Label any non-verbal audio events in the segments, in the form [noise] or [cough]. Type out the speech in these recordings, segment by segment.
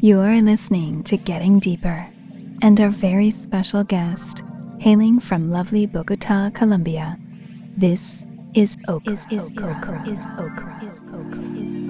You are listening to Getting Deeper, and our very special guest, hailing from lovely Bogota, Colombia. This is OKRAA. Is, is. Is OKRAA. Is OKRAA. Is OKRAA.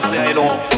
Selassie alone.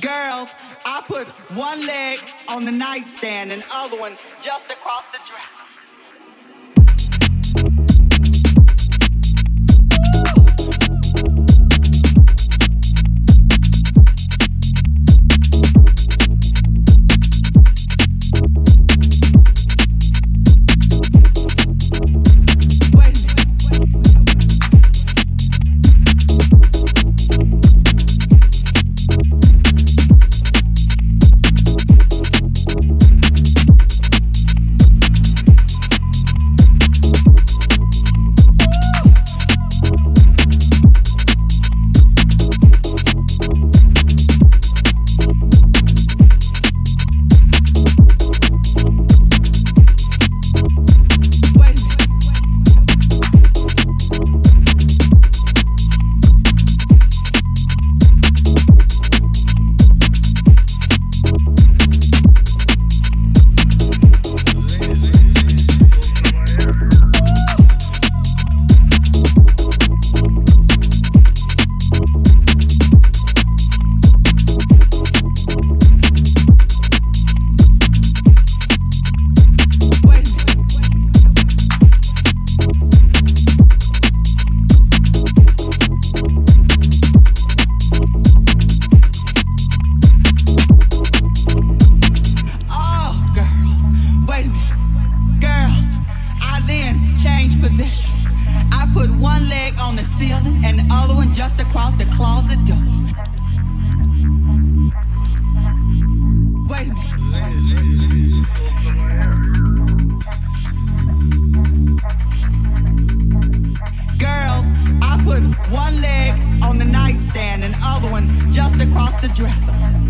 Girls, I put one leg on the nightstand and other one just across the dresser. another one just across the dresser.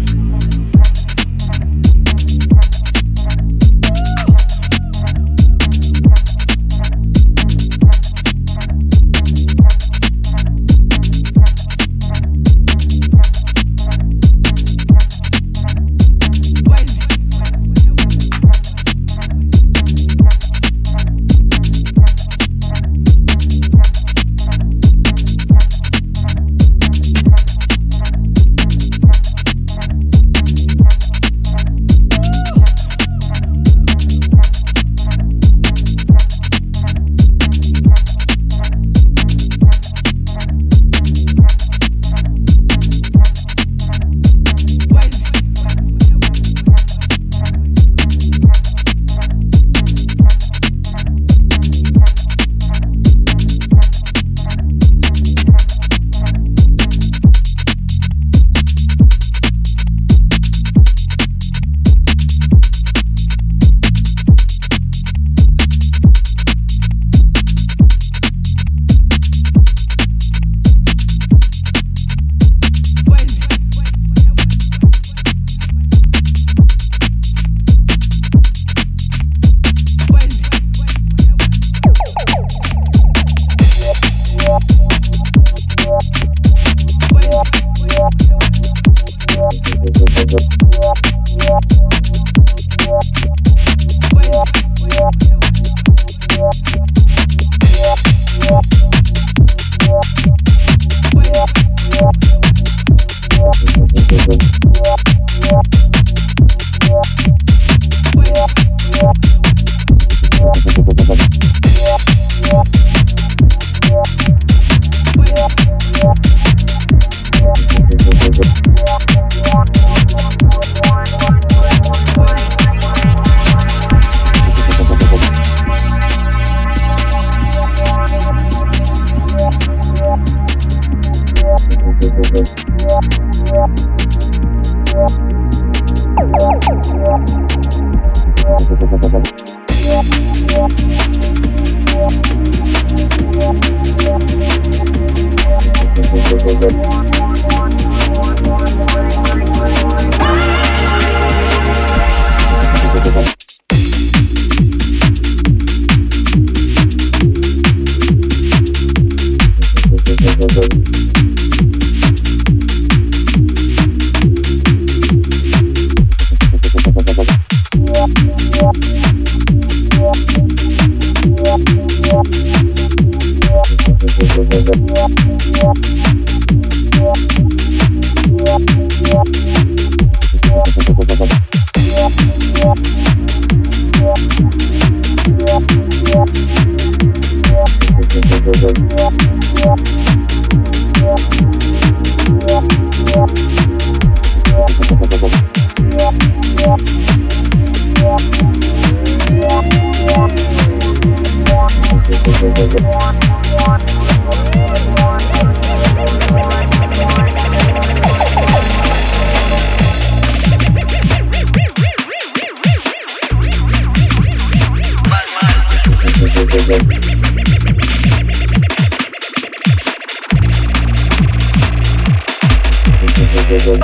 Thank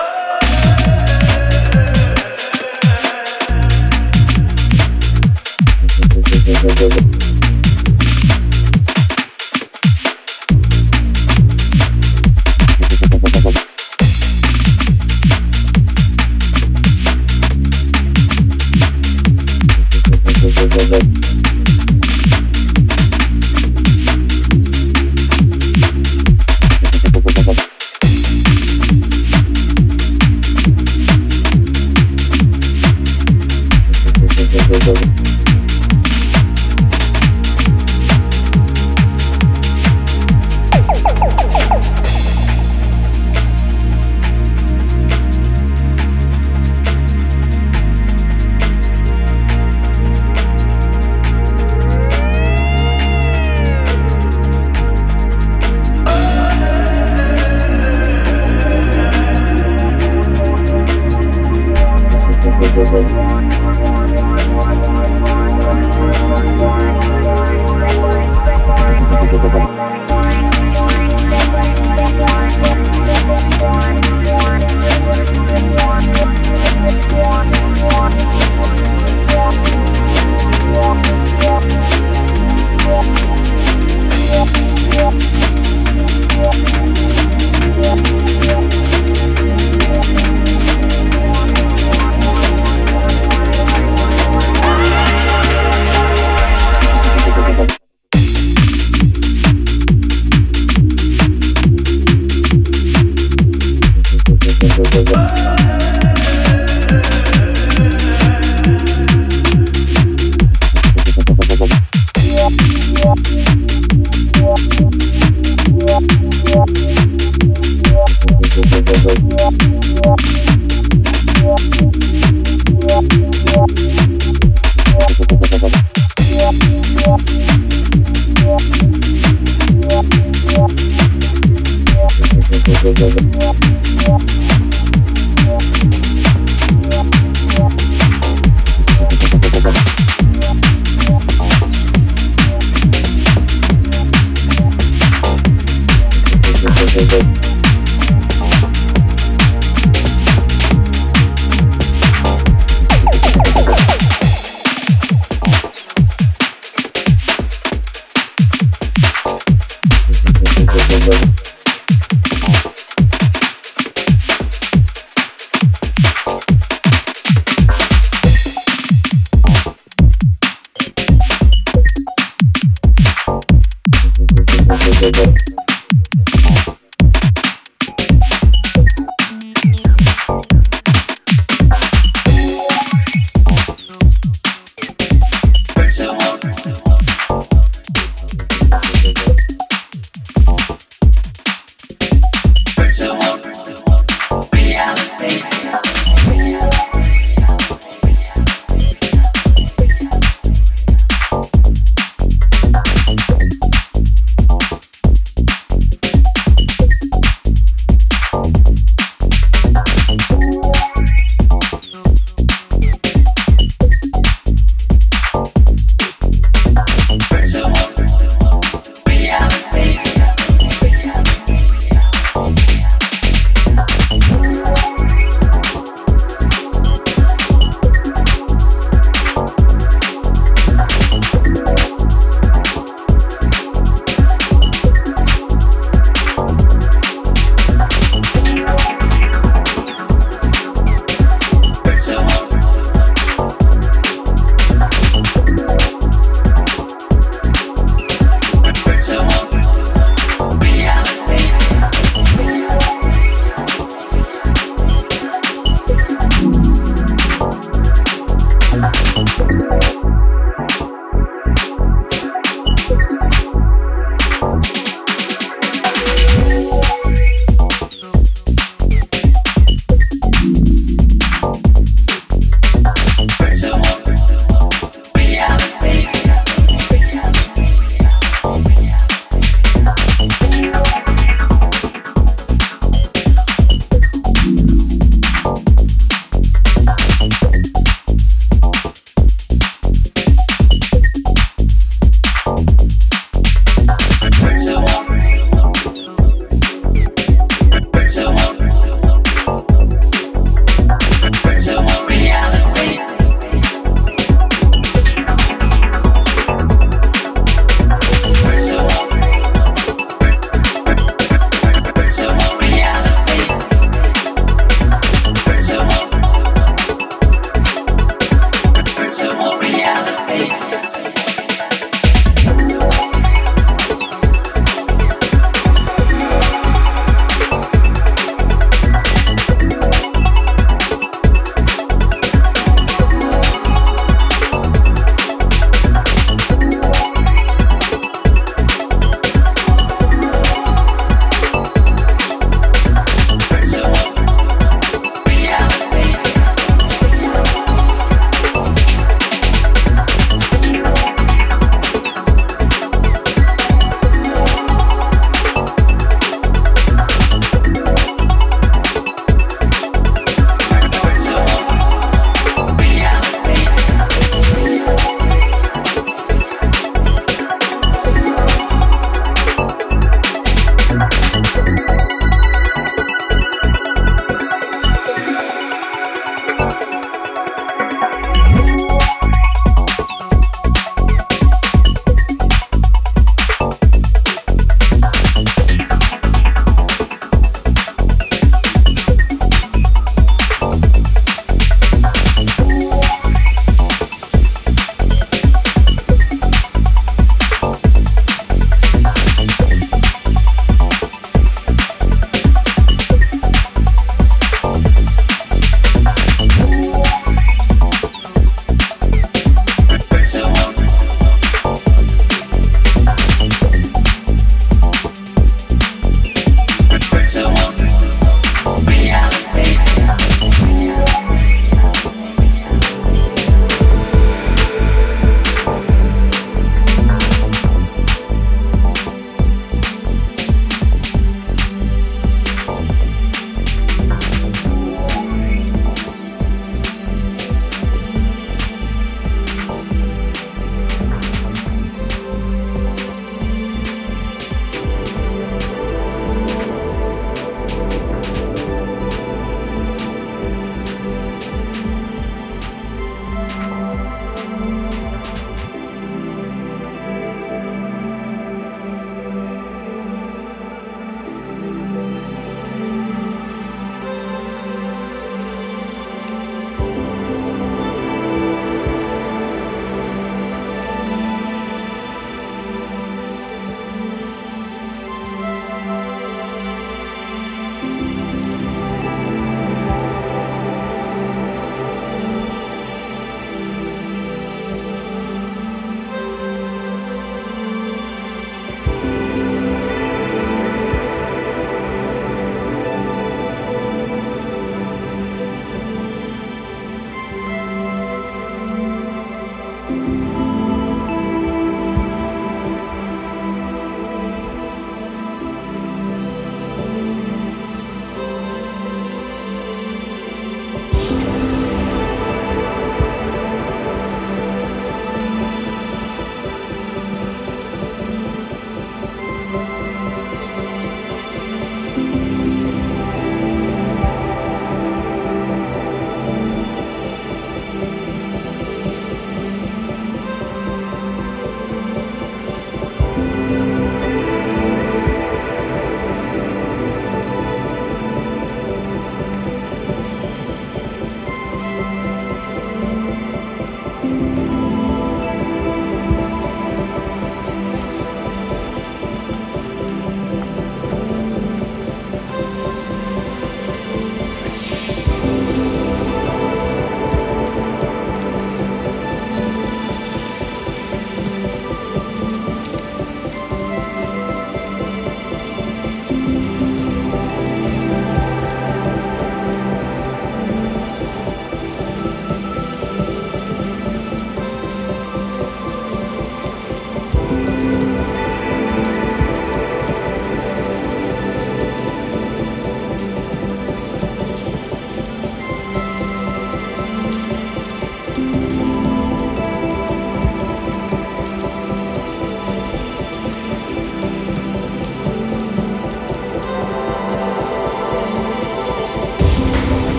[laughs]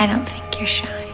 I don't think you're shy.